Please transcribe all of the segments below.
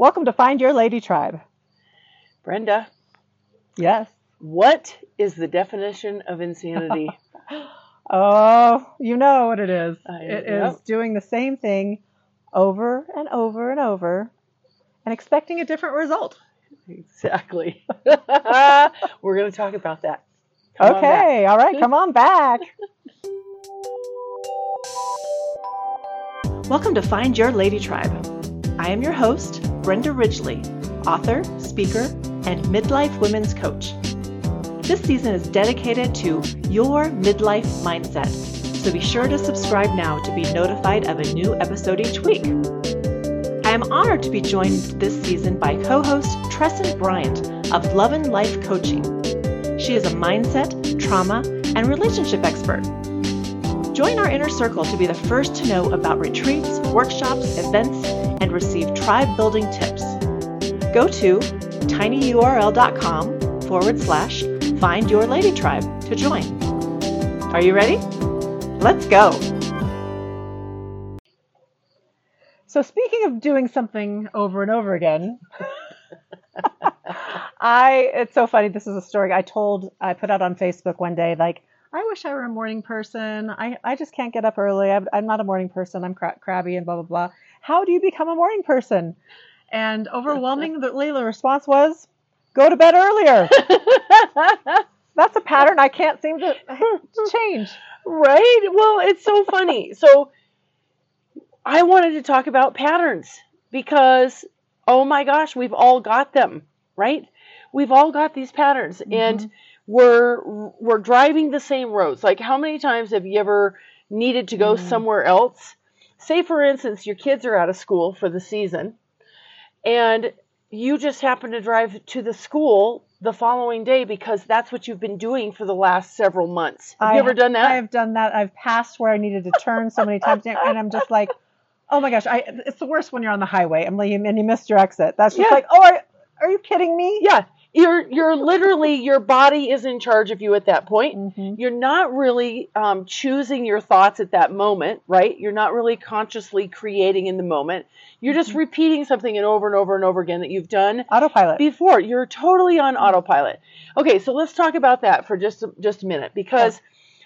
Welcome to Find Your Lady Tribe. Brenda, Yes. what is the definition of insanity? Oh, you know what it is. I- It is doing the same thing over and over and over and expecting a different result. exactly. We're going to talk about that. Come okay, all right, come on back. Welcome to Find Your Lady Tribe. I am your host, Brenda Ridgley, author, speaker, and midlife women's coach. This season is dedicated to your midlife mindset, so be sure to subscribe now to be notified of a new episode each week. I am honored to be joined this season by co host Tressen Bryant of Lovin Life Coaching. She is a mindset, trauma, and relationship expert. Join our inner circle to be the first to know about retreats, workshops, events, and receive tribe building tips. Go to tinyurl.com forward slash find your lady tribe to join. Are you ready? Let's go. So, speaking of doing something over and over again, I it's so funny. This is a story I told I put out on Facebook one day. Like, I wish I were a morning person. I, I just can't get up early. I'm, I'm not a morning person. I'm cra- crabby and blah blah blah. How do you become a morning person? And overwhelmingly, the response was, "Go to bed earlier." That's a pattern I can't seem to change. right? Well, it's so funny. So, I wanted to talk about patterns because, oh my gosh, we've all got them, right? We've all got these patterns, and we're we're driving the same roads. Like, how many times have you ever needed to go Mm. somewhere else? Say, for instance, your kids are out of school for the season, and you just happen to drive to the school the following day because that's what you've been doing for the last several months. Have I- you ever done that? I have done that. I've passed where I needed to turn so many times, and I'm just like, oh my gosh, I, it's the worst when you're on the highway and like, and you missed your exit. That's just Yeah. like, oh, are, are you kidding me? Yeah, you're you're literally your body is in charge of you at that point. Mhm. You're not really um, choosing your thoughts at that moment, right? You're not really consciously creating in the moment. You're just repeating something and over and over and over again that you've done Autopilot. before. You're totally on autopilot. Okay, so let's talk about that for just a, just a minute because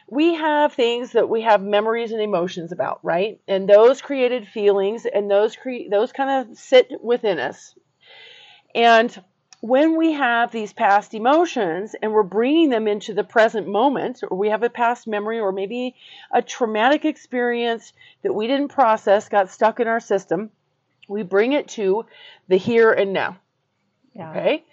we have things that we have memories and emotions about, right? And those created feelings and those cre- those kind of sit within us. And when we have these past emotions and we're bringing them into the present moment, or we have a past memory, or maybe a traumatic experience that we didn't process, got stuck in our system, we bring it to the here and now. yeah. Okay.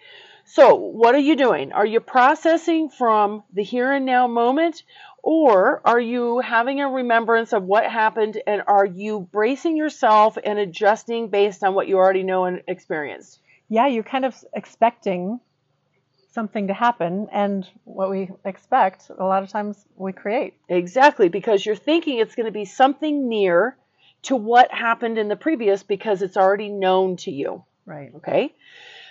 So, what are you doing? Are you processing from the here and now moment, or are you having a remembrance of what happened and are you bracing yourself and adjusting based on what you already know and experienced? Yeah, you're kind of expecting something to happen, and what we expect, a lot of times we create. Exactly, because you're thinking it's going to be something near to what happened in the previous because it's already known to you. Right. Okay.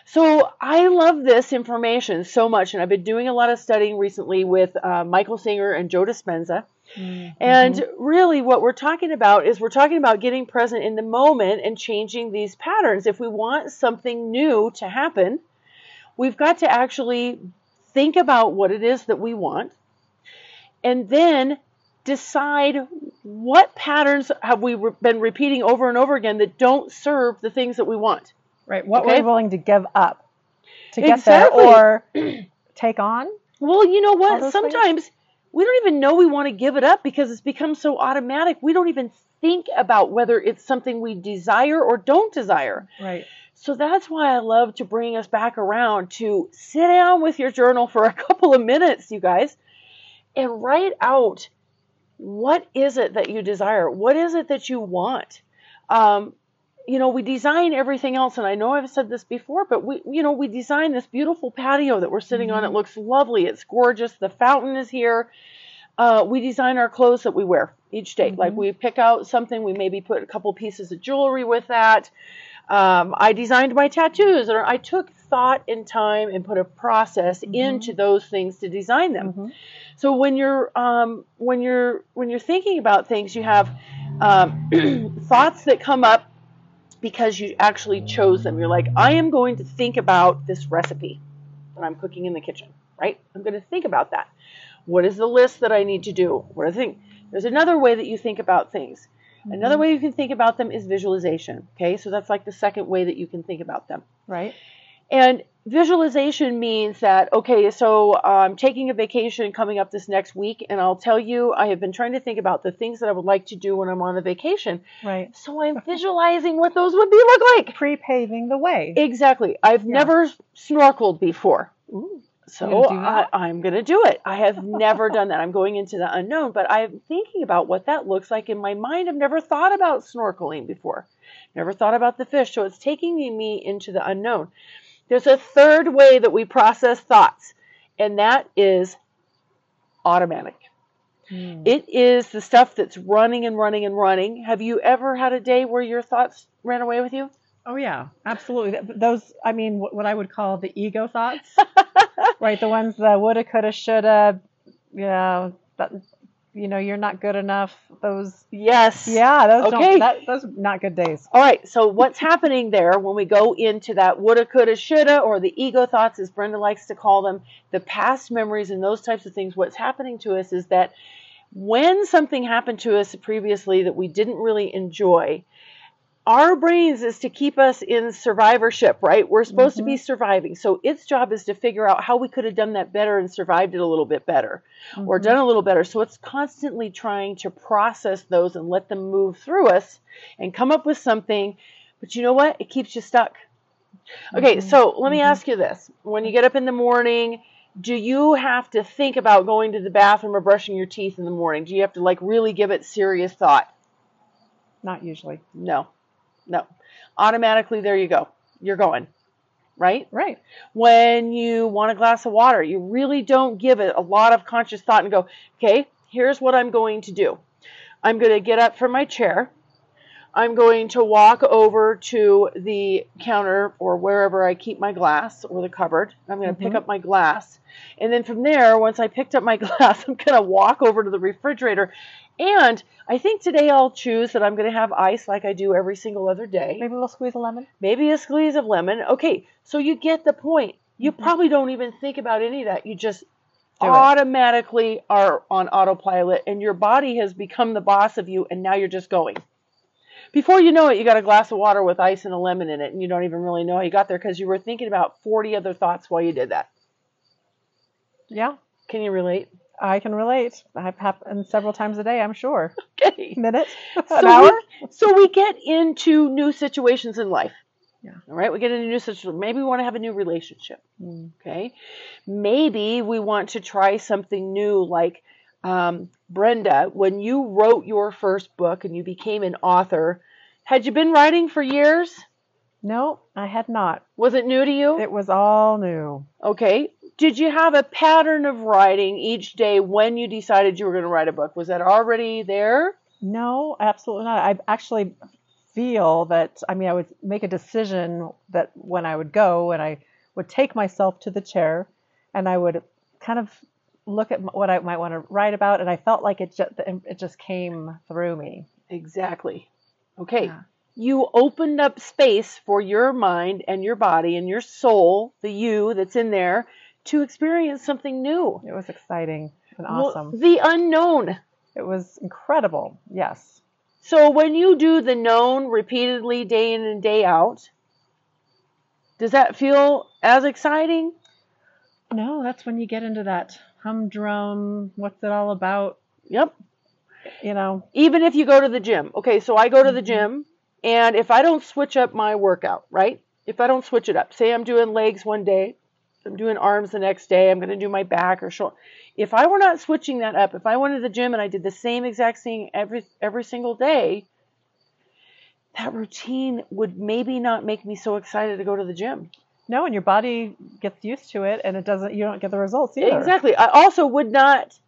So I love this information so much, and I've been doing a lot of studying recently with uh, Michael Singer and Joe Dispenza. Mm-hmm. And really, what we're talking about is we're talking about getting present in the moment and changing these patterns. If we want something new to happen, we've got to actually think about what it is that we want and then decide what patterns have we re- been repeating over and over again that don't serve the things that we want. Right. What Okay. we're willing to give up to get Exactly. there or take on. Well, you know what? Sometimes things? We don't even know we want to give it up because it's become so automatic. We don't even think about whether it's something we desire or don't desire. Right. So that's why I love to bring us back around to sit down with your journal for a couple of minutes, you guys, and write out what is it that you desire? What is it that you want? Um, you know, we design everything else, and I know I've said this before, but we, you know, we design this beautiful patio that we're sitting on. It looks lovely. It's gorgeous. The fountain is here. Uh, we design our clothes that we wear each day. Like we pick out something, we maybe put a couple pieces of jewelry with that. Um, I designed my tattoos, or I took thought and time and put a process into those things to design them. Mhm. So when you're um, when you're when you're thinking about things, you have um, thoughts that come up because you actually chose them. You're like, I am going to think about this recipe that I'm cooking in the kitchen, right? I'm going to think about that. What is the list that I need to do? What are the things? There's another way that you think about things. Mm-hmm. Another way you can think about them is visualization. Okay, so that's like the second way that you can think about them. Right. And visualization means that, okay, so I'm taking a vacation coming up this next week, and I'll tell you, I have been trying to think about the things that I would like to do when I'm on the vacation. Right. So I'm visualizing what those would be look like. Pre paving the way. Exactly. I've yeah. never snorkeled before. Ooh. So I, am going to do it. I have never done that. I'm going into the unknown, but I'm thinking about what that looks like in my mind. I've never thought about snorkeling before, never thought about the fish. So it's taking me into the unknown. There's a third way that we process thoughts, and that is automatic. Hmm. It is the stuff that's running and running and running. Have you ever had a day where your thoughts ran away with you? Oh yeah, absolutely. Those, I mean, what I would call the ego thoughts, right? The ones that woulda, coulda, shoulda. You know, that, you know, you're not good enough. Those. Yes. Yeah. Those. Okay. That, those not good days. All right. So what's happening there when we go into that woulda, coulda, shoulda, or the ego thoughts, as Brenda likes to call them, the past memories and those types of things? What's happening to us is that when something happened to us previously that we didn't really enjoy our brains is to keep us in survivorship, right? We're supposed mm-hmm. to be mm-hmm. surviving. So its job is to figure out how we could have done that better and survived it a little bit better mm-hmm. or done a little better. So it's constantly trying to process those and let them move through us and come up with something. But you know what? It keeps you stuck. Okay, mm-hmm. so let me mm-hmm. ask you this. When you get up in the morning, do you have to think about going to the bathroom or brushing your teeth in the morning? Do you have to like really give it serious thought? Not usually. No. No. Automatically, there you go. You're going. Right? Right. When you want a glass of water, you really don't give it a lot of conscious thought and go, okay, here's what I'm going to do. I'm going to get up from my chair. I'm going to walk over to the counter or wherever I keep my glass or the cupboard. I'm going to mm-hmm. pick up my glass. And then from there, once I picked up my glass, I'm going to walk over to the refrigerator and I think today I'll choose that I'm going to have ice like I do every single other day. Maybe a little squeeze of lemon. Maybe a squeeze of lemon. Okay, so you get the point. You mm-hmm. probably don't even think about any of that. You just do automatically it. are on autopilot, and your body has become the boss of you, and now you're just going. Before you know it, you got a glass of water with ice and a lemon in it, and you don't even really know how you got there because you were thinking about 40 other thoughts while you did that. Yeah. Can you relate? I can relate. I've happened several times a day, I'm sure. Okay. Minute, an so hour. We, so we get into new situations in life. Yeah. All right. We get into new situation. Maybe we want to have a new relationship. Mm. Okay. Maybe we want to try something new, like um, Brenda. When you wrote your first book and you became an author, had you been writing for years? No, I had not. Was it new to you? It was all new. Okay. Did you have a pattern of writing each day when you decided you were going to write a book? Was that already there? No, absolutely not. I actually feel that, I mean, I would make a decision that when I would go and I would take myself to the chair and I would kind of look at what I might want to write about, and I felt like it just, it just came through me. Exactly. Okay. Yeah. You opened up space for your mind and your body and your soul, the you that's in there, to experience something new. It was exciting and awesome. Well, the unknown. It was incredible. Yes. So when you do the known repeatedly day in and day out, does that feel as exciting? No, that's when you get into that humdrum, what's it all about? Yep. You know, even if you go to the gym. Okay, so I go to the mm-hmm. gym and if I don't switch up my workout, right? If I don't switch it up, say I'm doing legs one day, I'm doing arms the next day, I'm going to do my back or shoulder. If I were not switching that up, if I went to the gym and I did the same exact thing every every single day, that routine would maybe not make me so excited to go to the gym. No, and your body gets used to it and it doesn't you don't get the results either. Exactly. I also would not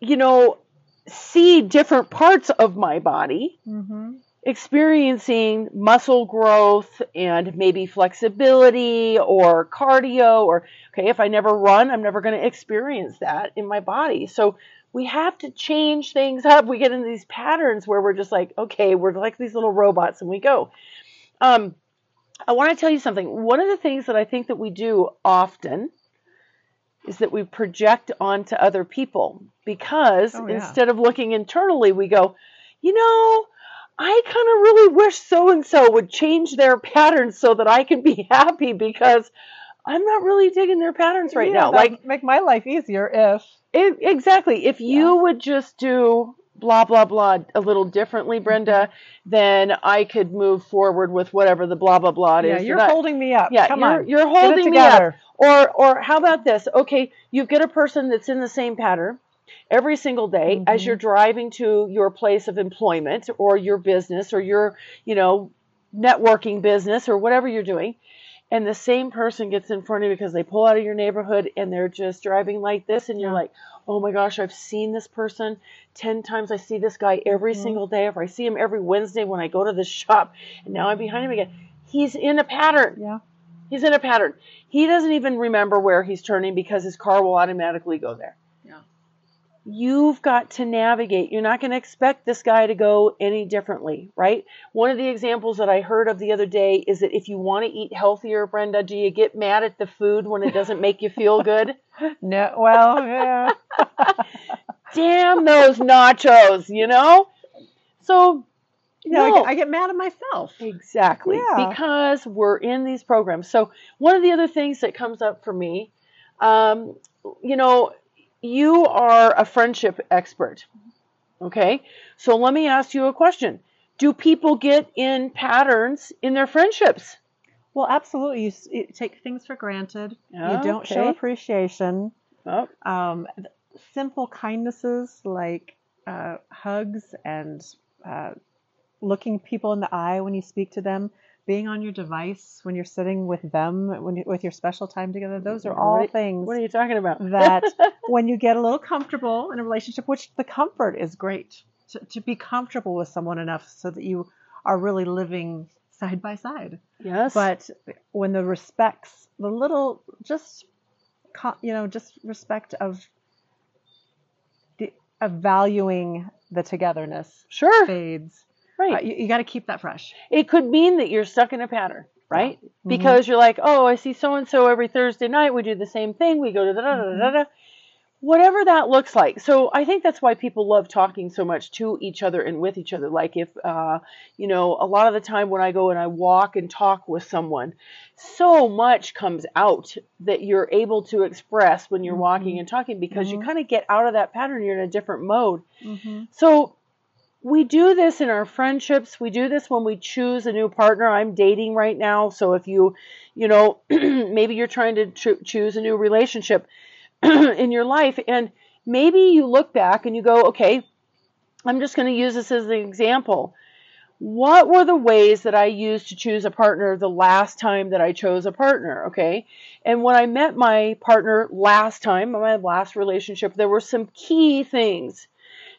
you know see different parts of my body. Mm-hmm experiencing muscle growth and maybe flexibility or cardio or okay if i never run i'm never going to experience that in my body so we have to change things up. We get into these patterns where we're just like, okay, we're like these little robots and we go. Um, I want to tell you something. One of the things that I think that we do often is that we project onto other people because Oh, yeah. instead of looking internally, we go, you know, I kind of really wish so and so would change their patterns so that I can be happy because I'm not really digging their patterns right Yeah, now. Like, make my life easier if it, exactly. If you would just do blah, blah, blah a little differently, mm-hmm. Brenda, then I could move forward with whatever the blah, blah, blah yeah, is. you're that holding me up. yeah, Come you're, on, you're holding me up. Or, or how about this? Okay, you get a person that's in the same pattern every single day as Mhm. you're driving to your place of employment or your business or your, you know, networking business or whatever you're doing. And the same person gets in front of you because they pull out of your neighborhood and they're just driving like this, and you're Yeah. like, oh my gosh, I've seen this person 10 times. I see this guy every Mhm. single day, If I see him every Wednesday when I go to the shop, and now I'm behind him again. He's in a pattern. Yeah. He's in a pattern. He doesn't even remember where he's turning because his car will automatically go there. You've got to navigate. You're not going to expect this guy to go any differently, right? One of the examples that I heard of the other day is that if you want to eat healthier, Brenda, do you get mad at the food when it doesn't make you feel good? No, well, yeah. Damn those nachos, you know? So, Yeah, I no. get- I, get mad at myself. Exactly. Yeah. Because we're in these programs. So, one of the other things that comes up for me, um, you know, you are a friendship expert. Okay. So, let me ask you a question Do people get in patterns in their friendships? Well, absolutely. You, you take things for granted. You don't show appreciation. Oh, Um, simple kindnesses like uh, hugs and uh, looking people in the eye when you speak to them, being on your device when you're sitting with them, when you, with your special time together. Those are all What- things what are you talking about? that when you get a little comfortable in a relationship, which the comfort is great, to, to be comfortable with someone enough so that you are really living side by side. yes. But when the respects, the little, just, you know, just respect of, the, of valuing the togetherness sure. fades. Right. Uh, you you got to keep that fresh. it could mean that you're stuck in a pattern, right? Mhm. Because you're like, oh, I see so and so every Thursday night. We do the same thing. We go to da da da da da. Whatever that looks like. So I think that's why people love talking so much to each other and with each other. Like if, uh, you know, a lot of the time when I go and I walk and talk with someone, so much comes out that you're able to express when you're walking Mhm. and talking because you Mhm. kind of get out of that pattern. You're in a different mode. Mm-hmm. So we do this in our friendships. We do this when we choose a new partner. I'm dating right now, so if you, you know, maybe you're trying to cho- choose a new relationship in your life and maybe you look back and you go, "Okay, I'm just going to use this as an example. What were the ways that I used to choose a partner the last time that I chose a partner? Okay. And when I met my partner last time, my last relationship, there were some key things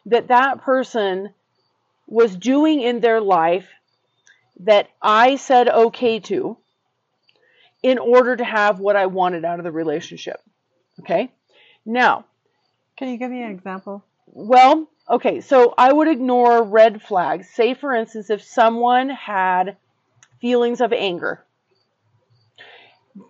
that that person was doing in their life that I said okay to in order to have what I wanted out of the relationship. Okay. Now, Can you give me an example? well, okay, so I would ignore red flags. Say, for instance, if someone had feelings of anger.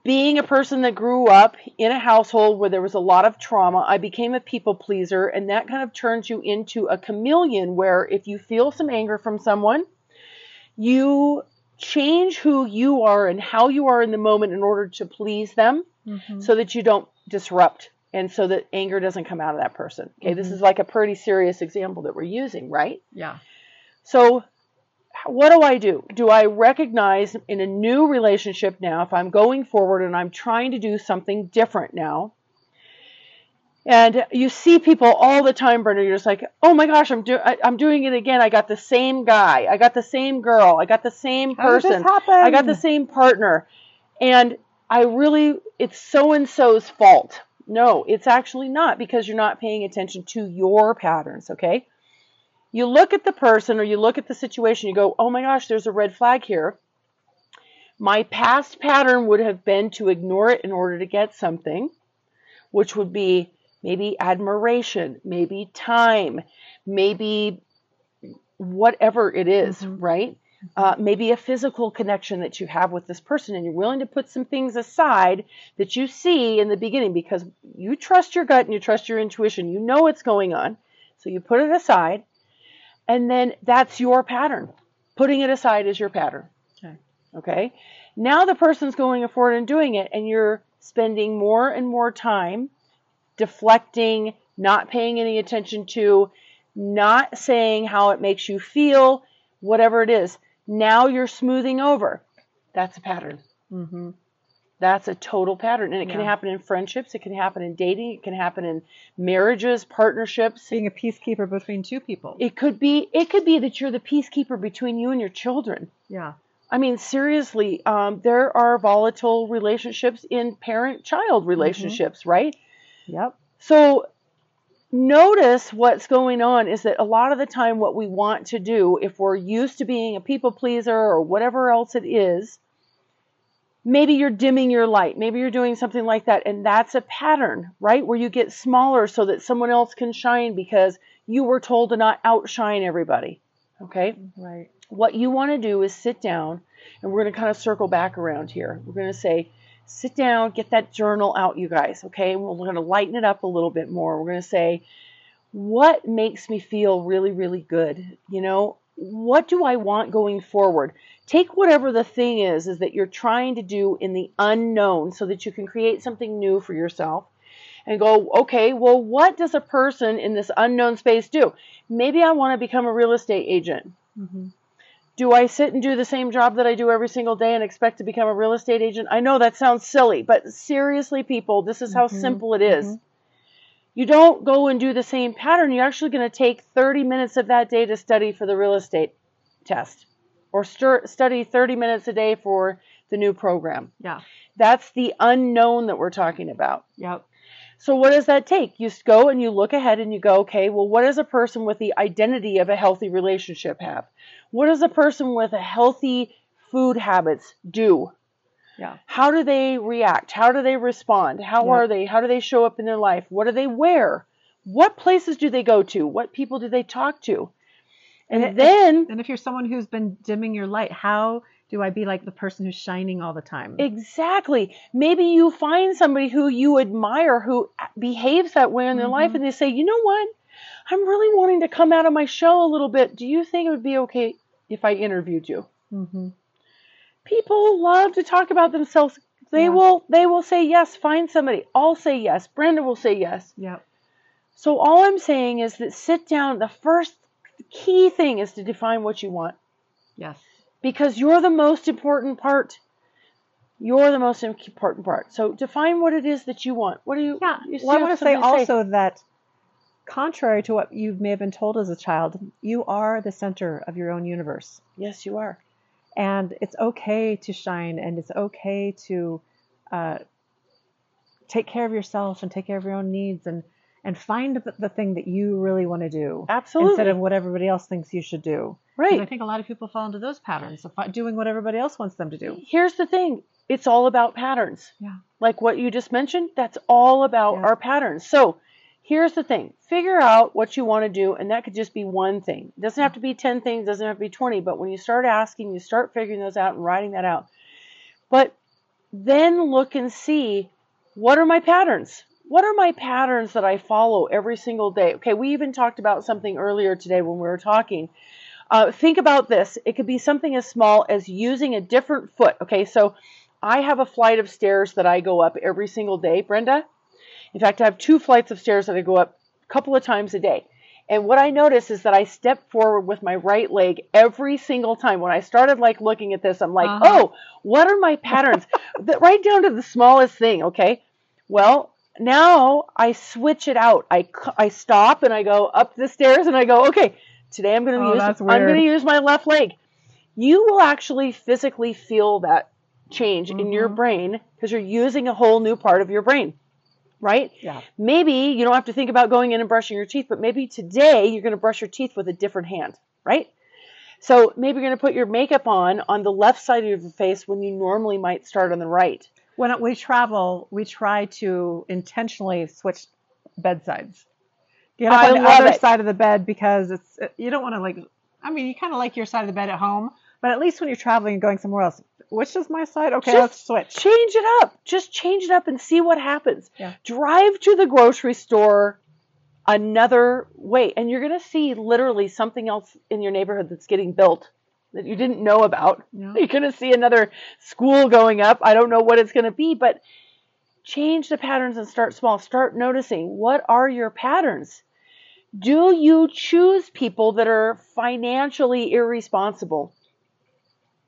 Being a person that grew up in a household where there was a lot of trauma, I became a people pleaser, and that kind of turns you into a chameleon where if you feel some anger from someone, you change who you are and how you are in the moment in order to please them Mm-hmm. so that you don't disrupt and so that anger doesn't come out of that person. Okay, this Mhm. is like a pretty serious example that we're using, right? yeah. So, what do I do? Do I recognize in a new relationship now, if I'm going forward and I'm trying to do something different now? And you see people all the time, Brenda. You're just like, oh my gosh, I'm do- I- I'm doing it again. I got the same guy. I got the same girl. I got the same How did this person. happen? I got the same partner. And I really, it's so and so's fault. No, it's actually not because you're not paying attention to your patterns, okay? You look at the person or you look at the situation, you go, oh my gosh, there's a red flag here. My past pattern would have been to ignore it in order to get something, which would be maybe admiration, maybe time, maybe whatever it is, Mhm. right? Uh, maybe a physical connection that you have with this person, and you're willing to put some things aside that you see in the beginning because you trust your gut and you trust your intuition. You know what's going on. So you put it aside, and then that's your pattern. Putting it aside is your pattern. Okay. Okay. Now the person's going forward and doing it, and you're spending more and more time deflecting, not paying any attention to, not saying how it makes you feel, whatever it is. Now you're smoothing over. That's a pattern. hmm That's a total pattern. And it can happen in friendships, it can happen in dating, it can happen in marriages, partnerships. Being a peacekeeper between two people. It could be it could be that you're the peacekeeper between you and your children. yeah. I mean, seriously, um, there are volatile relationships in parent-child relationships, right? Yep. So notice what's going on is that a lot of the time what we want to do if we're used to being a people pleaser or whatever else it is maybe you're dimming your light maybe you're doing something like that and that's a pattern right where you get smaller so that someone else can shine because you were told to not outshine everybody okay Right. what you want to do is sit down and we're going to kind of circle back around here. We're going to say, sit down, get that journal out, you guys, okay? We're going to lighten it up a little bit more. We're going to say, what makes me feel really, really good? You know, what do I want going forward? Take whatever the thing is, is that you're trying to do in the unknown so that you can create something new for yourself and go, okay, well, what does a person in this unknown space do? Maybe I want to become a real estate agent hmm do I sit and do the same job that I do every single day and expect to become a real estate agent? I know that sounds silly, but seriously, people, this is how Mhm, simple it is. mhm. You don't go and do the same pattern. You're actually going to take 30 minutes of that day to study for the real estate test or study 30 minutes a day for the new program. Yeah. That's the unknown that we're talking about. Yep. So what does that take? You go and you look ahead and you go, okay, well, what does a person with the identity of a healthy relationship have? What does a person with a healthy food habits do? Yeah. How do they react? How do they respond? How Yeah. are they? How do they show up in their life? What do they wear? What places do they go to? What people do they talk to? And, And then And if you're someone who's been dimming your light, how do I be like the person who's shining all the time? Exactly. Maybe you find somebody who you admire who behaves that way in their life Mhm. and they say, you know what? I'm really wanting to come out of my shell a little bit. Do you think it would be okay if I interviewed you? hmm People love to talk about themselves. They Yeah. will they will say yes, find somebody. I'll say yes. Brenda will say yes. Yep. So all I'm saying is that sit down. The first key thing is to define what you want Yes. because you're the most important part. You're the most important part. So define what it is that you want. What do you? Yeah. you Well, I want to say something also that, contrary to what you may have been told as a child, you are the center of your own universe. Yes, you are. and it's okay to shine and it's okay to uh, take care of yourself and take care of your own needs and and find the, the thing that you really want to do Absolutely. instead of what everybody else thinks you should do. right. i think a lot of people fall into those patterns of doing what everybody else wants them to do Here's the thing. It's all about patterns. Yeah. Like what you just mentioned, that's all about Yeah. our patterns. So here's the thing. Figure out what you want to do, and that could just be one thing. It doesn't have to be 10 things, doesn't have to be 20, but when you start asking, you start figuring those out and writing that out. But then look and see what are my patterns? What are my patterns that I follow every single day? Okay, we even talked about something earlier today when we were talking. Uh, think about this. It could be something as small as using a different foot. Okay, so I have a flight of stairs that I go up every single day, Brenda. In fact, I have two flights of stairs that I go up a couple of times a day. And what I notice is that I step forward with my right leg every single time. When I started like looking at this, I'm like, Uh-huh. oh, what are my patterns? Right down to the smallest thing, okay? Well, now I switch it out. I, I stop and I go up the stairs and I go, okay, today I'm going to Oh, use I'm going to use my left leg. You will actually physically feel that change in your Mhm. brain because you're using a whole new part of your brain. Right? yeah Maybe you don't have to think about going in and brushing your teeth, but maybe today you're going to brush your teeth with a different hand, right? So maybe you're going to put your makeup on on the left side of your face when you normally might start on the right. When we travel we try to intentionally switch bedsides. Get on the other it. side of the bed because it's you don't want to like. I mean, you kind of like your side of the bed at home, but at least when you're traveling and going somewhere else, which is my side? Okay, Just let's switch. Change it up. Just change it up and see what happens. Yeah. Drive to the grocery store another way, and you're going to see literally something else in your neighborhood that's getting built that you didn't know about. You're going to see another school going up. I don't know what it's going to be, but change the patterns and start small. Start noticing what are your patterns. Do you choose people that are financially irresponsible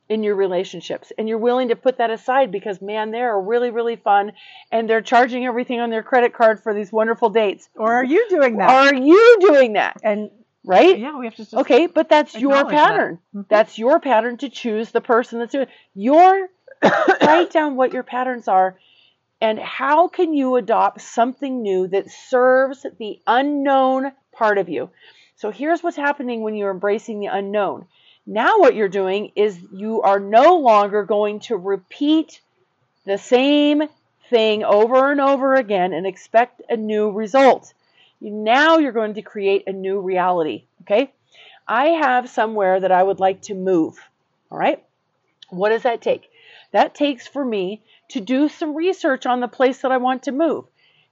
in your relationships? And you're willing to put that aside because, man, they're really, really fun and they're charging everything on their credit card for these wonderful dates. Or are you doing that? Are you doing that? and Right? yeah, we have to Okay, but that's your acknowledge that. pattern. Mhm. That's your pattern to choose the person that's doing your write down what your patterns are and how can you adopt something new that serves the unknown part of you. So here's what's happening when you're embracing the unknown. Now what you're doing is you are no longer going to repeat the same thing over and over again and expect a new result. Now you're going to create a new reality, okay? I have somewhere that I would like to move. All right. What does that take? That takes for me to do some research on the place that I want to move.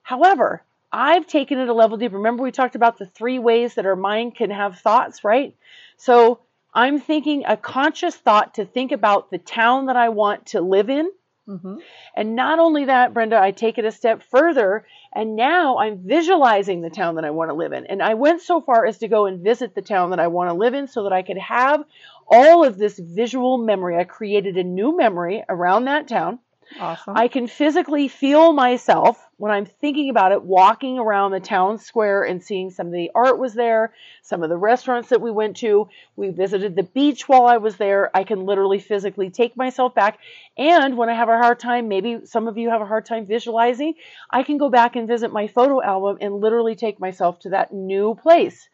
However, I've taken it a level deeper. Remember, we talked about the three ways that our mind can have thoughts, right? So I'm thinking a conscious thought to think about the town that I want to live in. Mhm. And not only that, Brenda, I take it a step further, and now I'm visualizing the town that I want to live in. And I went so far as to go and visit the town that I want to live in so that I could have all of this visual memory. I created a new memory around that town. Awesome. I can physically feel myself when I'm thinking about it walking around the town square and seeing some of the art was there, some of the restaurants that we went to. We visited the beach while I was there. I can literally physically take myself back. And when I have a hard time, maybe some of you have a hard time visualizing, I can go back and visit my photo album and literally take myself to that new place.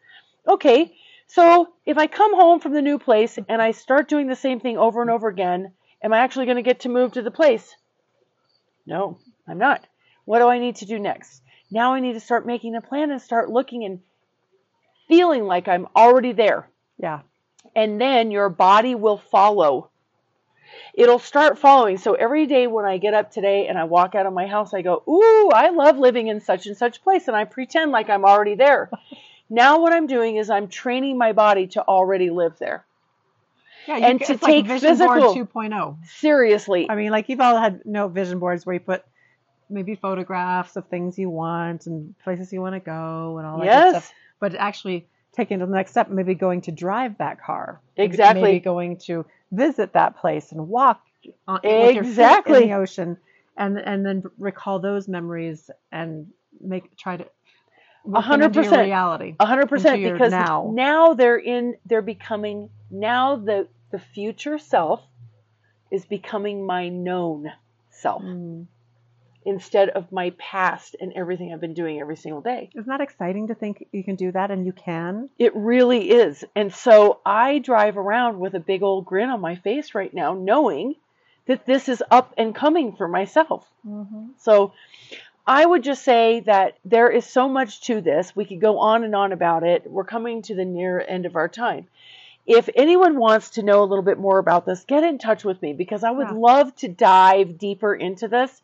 Okay, so if I come home from the new place and I start doing the same thing over and over again, am I actually going to get to move to the place? No, I'm not. What do I need to do next? Now I need to start making a plan and start looking and feeling like I'm already there. yeah. And then your body will follow. It'll start following. So every day when I get up today and I walk out of my house, I go, Ooh, I love living in such and such place. And I pretend like I'm already there. now what I'm doing is I'm training my body to already live there. Yeah, And to it's like take vision physical- board 2.0. Seriously. I mean, like you've all had no vision boards where you put maybe photographs of things you want and places you want to go and all that yes. stuff. But actually taking the next step, maybe going to drive that car. Exactly. Maybe going to visit that place and walk on, with your feet in the ocean, and and then recall those memories and make try to. Them hundred percent reality. A hundred percent because now. now. they're in they're becoming now the the future self is becoming my known self Mm. instead of my past and everything I've been doing every single day. Isn't that exciting to think you can do that and you can? It really is. And so I drive around with a big old grin on my face right now knowing that this is up and coming for myself. Mm-hmm. So I would just say that there is so much to this. We could go on and on about it. We're coming to the near end of our time. If anyone wants to know a little bit more about this, get in touch with me because I would Yeah. love to dive deeper into this.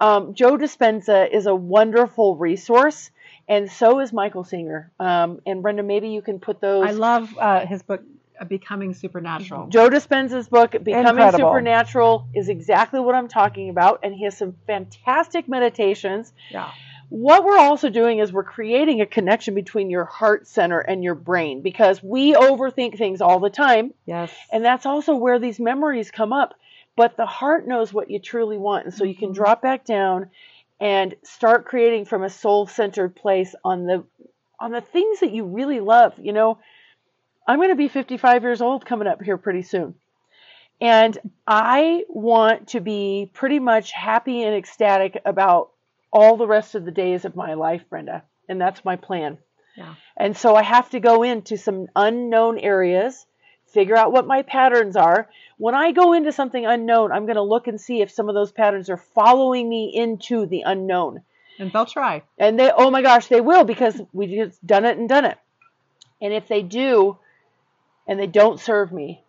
Um, Joe Dispenza is a wonderful resource, and so is Michael Singer. Um, and Brenda, maybe you can put those. I love uh, his book, Becoming Supernatural. Joe Dispenza's book, Becoming Incredible. Supernatural, is exactly what I'm talking about, and he has some fantastic meditations. Yeah. What we're also doing is we're creating a connection between your heart center and your brain because we overthink things all the time, Yes. and that's also where these memories come up. But the heart knows what you truly want, and so you can Mhm. drop back down and start creating from a soul-centered place on the on the things that you really love. You know, I'm going to be 55 years old coming up here pretty soon. And I want to be pretty much happy and ecstatic about all the rest of the days of my life, Brenda. And that's my plan. Yeah. And so I have to go into some unknown areas, figure out what my patterns are. When I go into something unknown, I'm going to look and see if some of those patterns are following me into the unknown. And they'll try. And they, oh my gosh, they will because we just done it and done it. And if they do, and they don't serve me,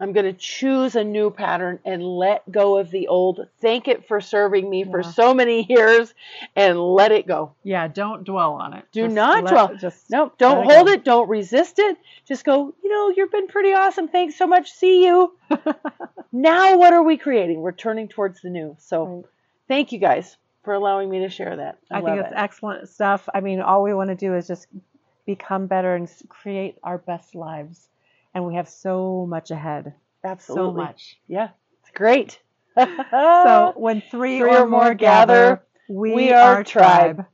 I'm going to choose a new pattern and let go of the old. Thank it for serving me for so many years and let it go. Yeah, don't dwell on it. Do Just not let- dwell. Just No, don't it hold go. it. Don't resist it. Just go, you know, you've been pretty awesome. Thanks so much. See you. now, what are we creating? We're turning towards the new. So, Right. thank you guys for allowing me to share that. I, I think it's it. excellent stuff. I mean, all we want to do is just become better and create our best lives. And we have so much ahead. Absolutely. So much. Yeah, it's great. So when three, Three or, or more gather, we, we are are tribe. tribe.